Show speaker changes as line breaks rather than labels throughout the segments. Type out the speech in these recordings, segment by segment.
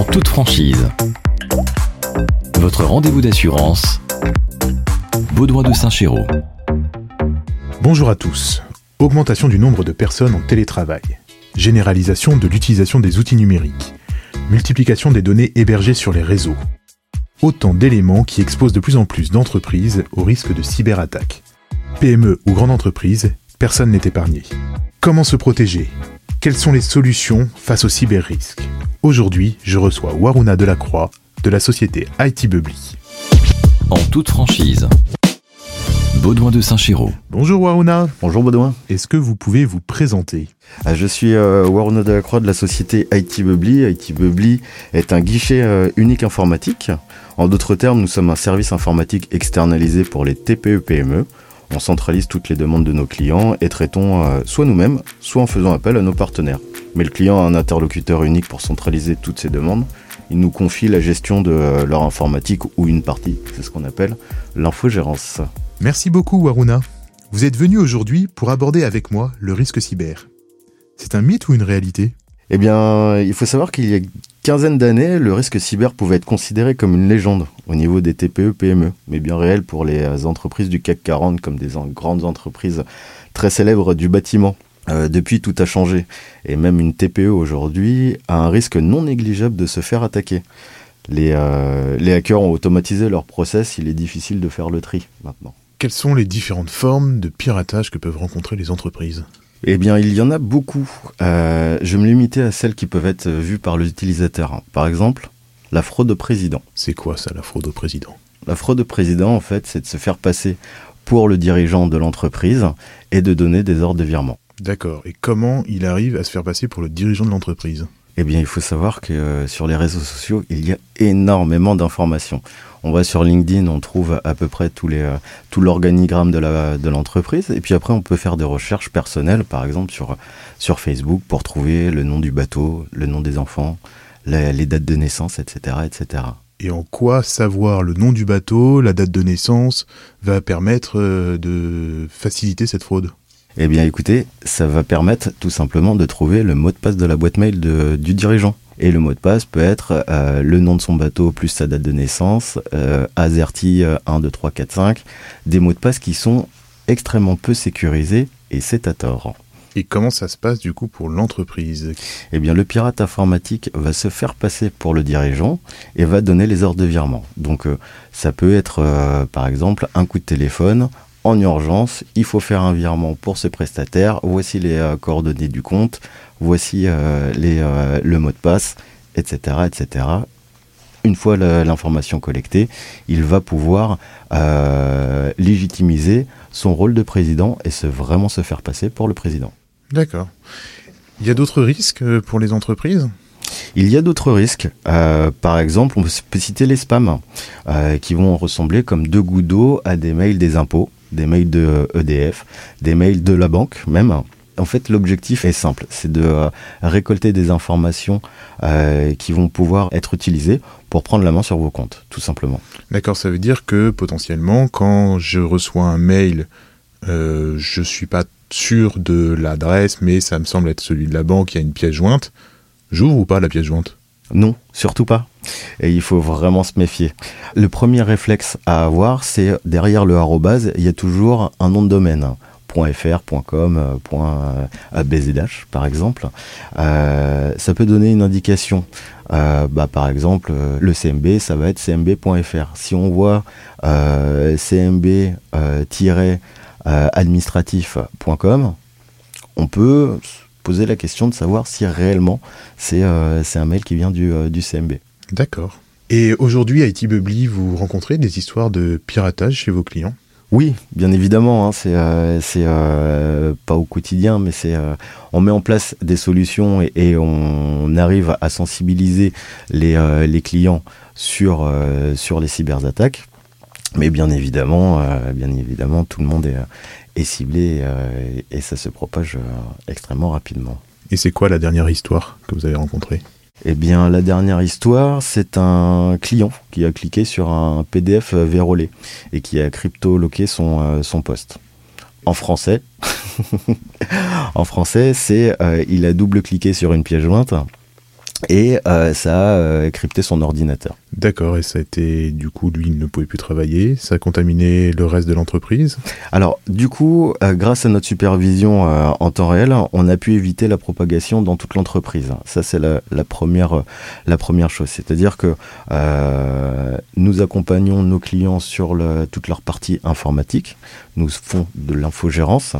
en toute franchise. Votre rendez-vous d'assurance, Baudouin de Saint-Chéraud.
Bonjour à tous. Augmentation du nombre de personnes en télétravail. Généralisation de l'utilisation des outils numériques. Multiplication des données hébergées sur les réseaux. Autant d'éléments qui exposent de plus en plus d'entreprises au risque de cyberattaque. PME ou grande entreprise, personne n'est épargné. Comment se protéger? Quelles sont les solutions face aux cyber-risques Aujourd'hui, je reçois Waruna Delacroix de la société IT Bubbly.
En toute franchise, Baudouin de Saint-Chéraud.
Bonjour Waruna.
Bonjour Baudouin.
Est-ce que vous pouvez vous présenter
Ah, Je suis euh, Waruna Delacroix de la société IT Bubbly. IT Bubbly est un guichet euh, unique informatique. En d'autres termes, nous sommes un service informatique externalisé pour les TPE-PME. On centralise toutes les demandes de nos clients et traitons euh, soit nous-mêmes, soit en faisant appel à nos partenaires. Mais le client a un interlocuteur unique pour centraliser toutes ces demandes. Il nous confie la gestion de euh, leur informatique ou une partie, c'est ce qu'on appelle l'infogérance.
Merci beaucoup Waruna. Vous êtes venu aujourd'hui pour aborder avec moi le risque cyber. C'est un mythe ou une réalité?
Eh bien, il faut savoir qu'il y a quinzaine d'années, le risque cyber pouvait être considéré comme une légende au niveau des TPE-PME, mais bien réel pour les euh, entreprises du CAC 40 comme des grandes entreprises très célèbres du bâtiment. Euh, depuis, tout a changé. Et même une TPE aujourd'hui a un risque non négligeable de se faire attaquer. Les, euh, les hackers ont automatisé leur process, il est difficile de faire le tri maintenant.
Quelles sont les différentes formes de piratage que peuvent rencontrer les entreprises?
Eh bien, il y en a beaucoup. Euh, je vais me limiter à celles qui peuvent être vues par l'utilisateur. Par exemple, la fraude au président.
C'est quoi ça, la fraude au président?
La fraude au président, en fait, c'est de se faire passer pour le dirigeant de l'entreprise et de donner des ordres de virement.
D'accord. Et comment il arrive à se faire passer pour le dirigeant de l'entreprise?
Eh bien, il faut savoir que euh, sur les réseaux sociaux, il y a énormément d'informations. On va sur LinkedIn, on trouve à peu près euh, tout l'organigramme de l'entreprise, et puis après, on peut faire des recherches personnelles, par exemple sur Facebook, pour trouver le nom du bateau, le nom des enfants, les dates de naissance, etc., etc.
Et en quoi savoir le nom du bateau, la date de naissance, va permettre euh, de faciliter cette fraude?
Eh bien, écoutez, ça va permettre tout simplement de trouver le mot de passe de la boîte mail de- du dirigeant. Et le mot de passe peut être euh, le nom de son bateau plus sa date de naissance, euh, AZERTY euh, 1, 2, 3, 4, 5, des mots de passe qui sont extrêmement peu sécurisés et c'est à tort.
Et comment ça se passe du coup pour l'entreprise?
Eh bien, le pirate informatique va se faire passer pour le dirigeant et va donner les ordres de virement. Donc, euh, ça peut être, euh, par exemple, un coup de téléphone en urgence. Il faut faire un virement pour ce prestataire. Voici les euh, coordonnées du compte. Voici euh, les, euh, le mot de passe, etc., etc. Une fois l'information collectée, il va pouvoir légitimiser son rôle de président et se vraiment se faire passer pour le président.
D'accord. Il y a d'autres risques pour les entreprises?
Il y a d'autres risques. Euh, par exemple, on peut citer les spams, euh, qui vont ressembler comme deux gouttes d'eau à des mails des impôts, des mails de EDF, des mails de la banque même. En fait, l'objectif est simple, c'est de euh, récolter des informations euh, qui vont pouvoir être utilisées pour prendre la main sur vos comptes, tout simplement.
D'accord, ça veut dire que potentiellement, quand je reçois un mail, euh, je suis pas sûr de l'adresse, mais ça me semble être celui de la banque, il y a une pièce jointe. J'ouvre ou pas la pièce jointe?
Non, surtout pas. Et il faut vraiment se méfier. Le premier réflexe à avoir, c'est derrière le arrobase, il y a toujours un nom de domaine. .fr, .com, euh, point, euh, .bzh par exemple. Euh, ça peut donner une indication. Euh, bah, par exemple, euh, le CMB, ça va être cmb.fr. Si on voit euh, cmb-administratif.com, on peut poser la question de savoir si réellement c'est euh, un mail qui vient du, euh, du CMB.
D'accord. Et aujourd'hui, à IT Bubbly, vous rencontrez des histoires de piratage chez vos clients?
Oui, bien évidemment, hein, c'est euh, euh, pas au quotidien, mais c'est euh, on met en place des solutions et, et on arrive à sensibiliser les, les clients sur sur les cyberattaques. Mais bien évidemment, euh, bien évidemment, tout le monde est, est ciblé euh, et ça se propage euh, extrêmement rapidement.
Et c'est quoi la dernière histoire que vous avez rencontrée?
Eh bien, la dernière histoire, c'est un client qui a cliqué sur un PDF vérolé et qui a crypto-loqué son, euh, son poste. En français, en français, c'est euh, il a double-cliqué sur une pièce jointe et euh, ça a euh, crypté son ordinateur.
D'accord, et ça a été, du coup, lui, il ne pouvait plus travailler, ça a contaminé le reste de l'entreprise
Alors, du coup, euh, grâce à notre supervision en temps réel, on a pu éviter la propagation dans toute l'entreprise. Ça, c'est la, première, la première chose. C'est-à-dire que nous accompagnons nos clients sur toute leur partie informatique, nous font de l'infogérance,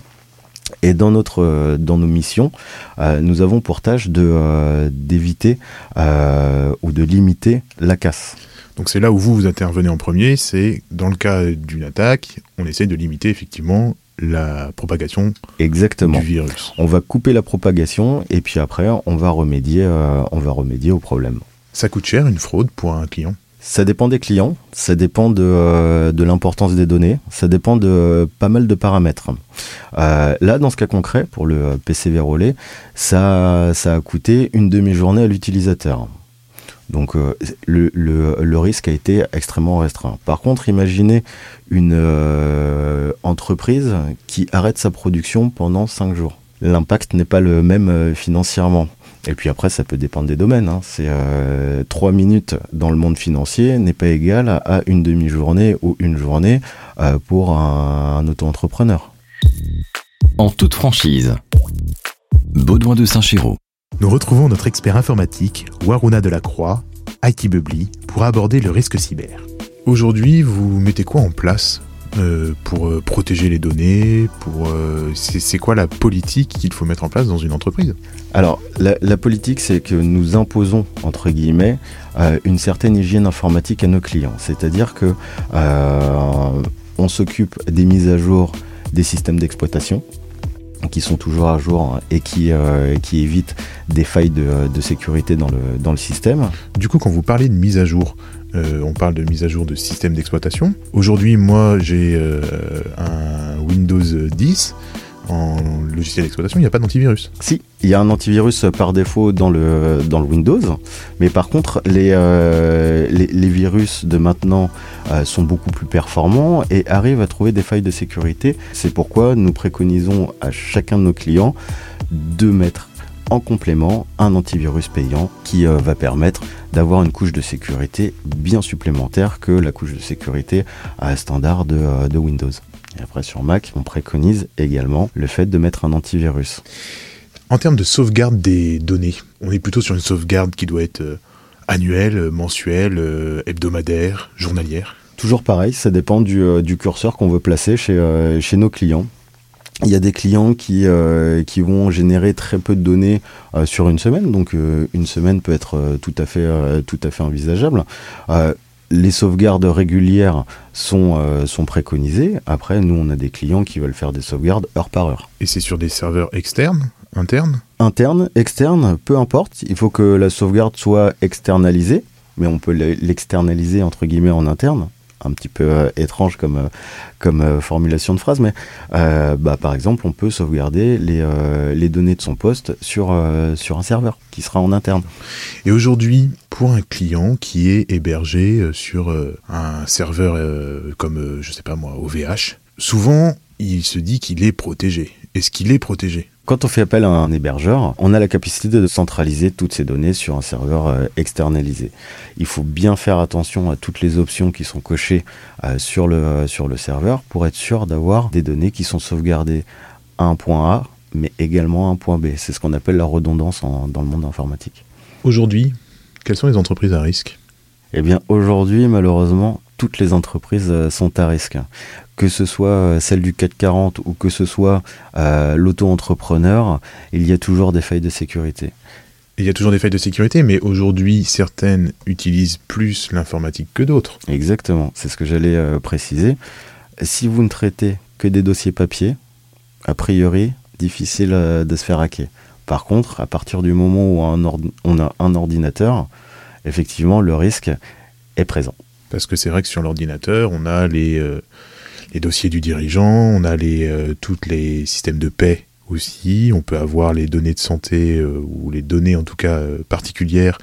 et dans, notre, euh, dans nos missions, euh, nous avons pour tâche euh, d'éviter ou de limiter la casse.
Donc c'est là où vous, vous intervenez en premier, c'est dans le cas d'une attaque, on essaie de limiter effectivement la propagation
Exactement.
du virus.
On va couper la propagation et puis après on va remédier, on va remédier au problème.
Ça coûte cher une fraude pour un client?
Ça dépend des clients, ça dépend euh, de, l'importance des données, ça dépend de pas mal de paramètres. Euh, là, dans ce cas concret, pour le PC verrouillé, ça, a coûté une demi-journée à l'utilisateur. Donc euh, le, risque a été extrêmement restreint. Par contre, imaginez une entreprise qui arrête sa production pendant 5 jours. L'impact n'est pas le même financièrement. Et puis après, ça peut dépendre des domaines. Hein. C'est euh, trois minutes dans le monde financier n'est pas égal à, une demi-journée ou une journée euh, pour un, auto-entrepreneur.
En toute franchise, Baudouin de Saint-Chéraud.
Nous retrouvons notre expert informatique, Waruna Delacroix, IT Bubbly, pour aborder le risque cyber. Aujourd'hui, vous mettez quoi en place? Euh, pour euh, protéger les données pour euh, c'est quoi la politique qu'il faut mettre en place dans une entreprise?
Alors la, politique c'est que nous imposons entre guillemets une certaine hygiène informatique à nos clients, c'est-à-dire que on s'occupe des mises à jour des systèmes d'exploitation qui sont toujours à jour et qui, évitent des failles de, sécurité dans le, dans le système.
Du coup, quand vous parlez de mise à jour, euh, on parle de mise à jour de système d'exploitation. Aujourd'hui, moi, j'ai euh, un Windows 10 en logiciel d'exploitation, il n'y a pas d'antivirus.
Si, il y a un antivirus par défaut dans le, Windows, mais par contre, les, euh, virus de maintenant sont beaucoup plus performants et arrivent à trouver des failles de sécurité. C'est pourquoi nous préconisons à chacun de nos clients de mettre en complément un antivirus payant qui euh, va permettre d'avoir une couche de sécurité bien supplémentaire que la couche de sécurité à standard euh, de Windows. Et après sur Mac, on préconise également le fait de mettre un antivirus.
En termes de sauvegarde des données, on est plutôt sur une sauvegarde qui doit être euh, annuelle, mensuelle, hebdomadaire, journalière
Toujours pareil, ça dépend du, du curseur qu'on veut placer chez, chez nos clients. Il y a des clients qui, euh, qui vont générer très peu de données euh, sur une semaine, donc euh, une semaine peut être tout, à fait, tout à fait envisageable. Les sauvegardes régulières sont, sont préconisées. Après, nous, on a des clients qui veulent faire des sauvegardes heure par heure.
Et c'est sur des serveurs externes Internes?
Internes, externes, peu importe. Il faut que la sauvegarde soit externalisée, mais on peut l'externaliser entre guillemets en interne un petit peu euh, étrange comme, euh, euh, formulation de phrase, mais bah, par exemple, on peut sauvegarder les, données de son poste sur, sur un serveur qui sera en interne.
Et aujourd'hui, pour un client qui est hébergé sur un serveur comme, je sais pas moi, OVH, souvent, il se dit qu'il est protégé. Est-ce qu'il est protégé?
Quand on fait appel à un hébergeur, on a la capacité de centraliser toutes ces données sur un serveur euh, externalisé. Il faut bien faire attention à toutes les options qui sont cochées euh, sur, le, sur le serveur pour être sûr d'avoir des données qui sont sauvegardées à un point A, mais également à un point B. C'est ce qu'on appelle la redondance dans le monde informatique.
Aujourd'hui, quelles sont les entreprises à risque?
Eh bien, aujourd'hui, malheureusement, toutes les entreprises euh, sont à risque que ce soit euh, celle du 440 ou que ce soit euh, l'auto-entrepreneur, il y a toujours des failles de sécurité.
Il y a toujours des failles de sécurité, mais aujourd'hui, certaines utilisent plus l'informatique que d'autres.
Exactement, c'est ce que j'allais euh, préciser. Si vous ne traitez que des dossiers papier, a priori, difficile de se faire hacker. Par contre, à partir du moment où on a un ordinateur, effectivement, le risque est présent.
Parce que c'est vrai que sur l'ordinateur, on a les, les dossiers du dirigeant, on a les, euh, tous les systèmes de paix aussi, on peut avoir les données de santé euh, ou les données en tout cas euh, particulières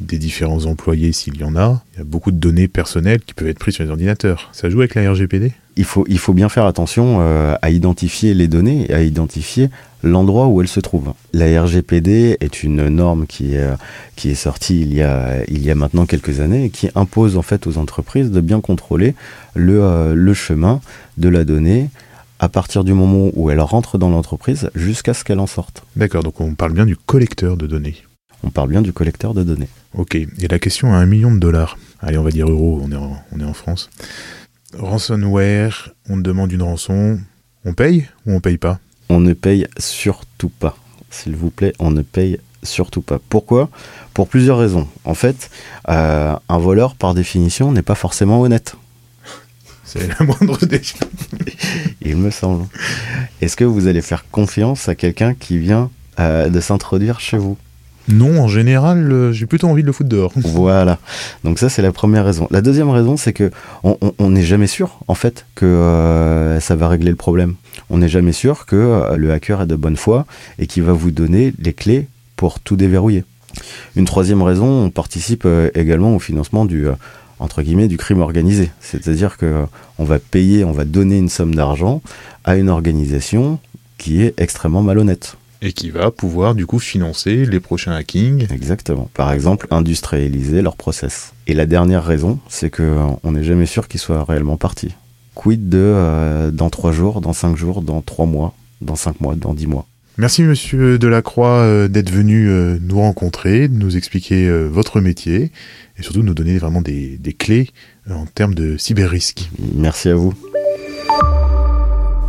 des différents employés s'il y en a. Il y a beaucoup de données personnelles qui peuvent être prises sur les ordinateurs. Ça joue avec la RGPD
il faut, il faut bien faire attention euh, à identifier les données et à identifier l'endroit où elles se trouvent. La RGPD est une norme qui est, qui est sortie il y, a, il y a maintenant quelques années et qui impose en fait aux entreprises de bien contrôler le, euh, le chemin de la donnée à partir du moment où elle rentre dans l'entreprise jusqu'à ce qu'elle en sorte.
D'accord, donc on parle bien du collecteur de données.
On parle bien du collecteur de données.
Ok, et la question à un million de dollars. Allez, on va dire euros, on est on est en France ransomware, on demande une rançon, on paye ou on paye pas?
On ne paye surtout pas. S'il vous plaît, on ne paye surtout pas. Pourquoi? Pour plusieurs raisons. En fait, euh, un voleur, par définition, n'est pas forcément honnête.
C'est la moindre des
Il me semble. Est-ce que vous allez faire confiance à quelqu'un qui vient euh, de s'introduire chez vous?
Non, en général, euh, j'ai plutôt envie de le foutre dehors.
voilà. Donc ça, c'est la première raison. La deuxième raison, c'est que on n'est jamais sûr, en fait, que euh, ça va régler le problème. On n'est jamais sûr que euh, le hacker est de bonne foi et qu'il va vous donner les clés pour tout déverrouiller. Une troisième raison, on participe également au financement du entre guillemets du crime organisé. C'est-à-dire que on va payer, on va donner une somme d'argent à une organisation qui est extrêmement malhonnête
et qui va pouvoir du coup financer les prochains hackings.
Exactement. Par exemple, industrialiser leur process. Et la dernière raison, c'est que on n'est jamais sûr qu'ils soient réellement partis. Quid de euh, dans trois jours, dans cinq jours, dans trois mois, dans cinq mois, dans dix mois?
Merci Monsieur Delacroix euh, d'être venu euh, nous rencontrer, de nous expliquer votre métier et surtout de nous donner vraiment des, des clés en termes de cyber-risque.
Merci à vous.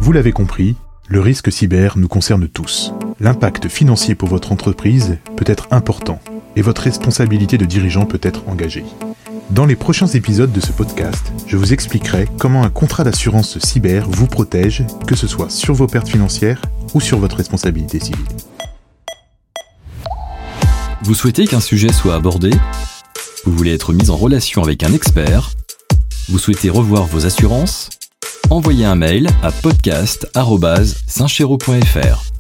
Vous l'avez compris, le risque cyber nous concerne tous. L'impact financier pour votre entreprise peut être important et votre responsabilité de dirigeant peut être engagée. Dans les prochains épisodes de ce podcast, je vous expliquerai comment un contrat d'assurance cyber vous protège, que ce soit sur vos pertes financières ou sur votre responsabilité civile.
Vous souhaitez qu'un sujet soit abordé? Vous voulez être mis en relation avec un expert? Vous souhaitez revoir vos assurances? Envoyez un mail à podcast.saintchero.fr.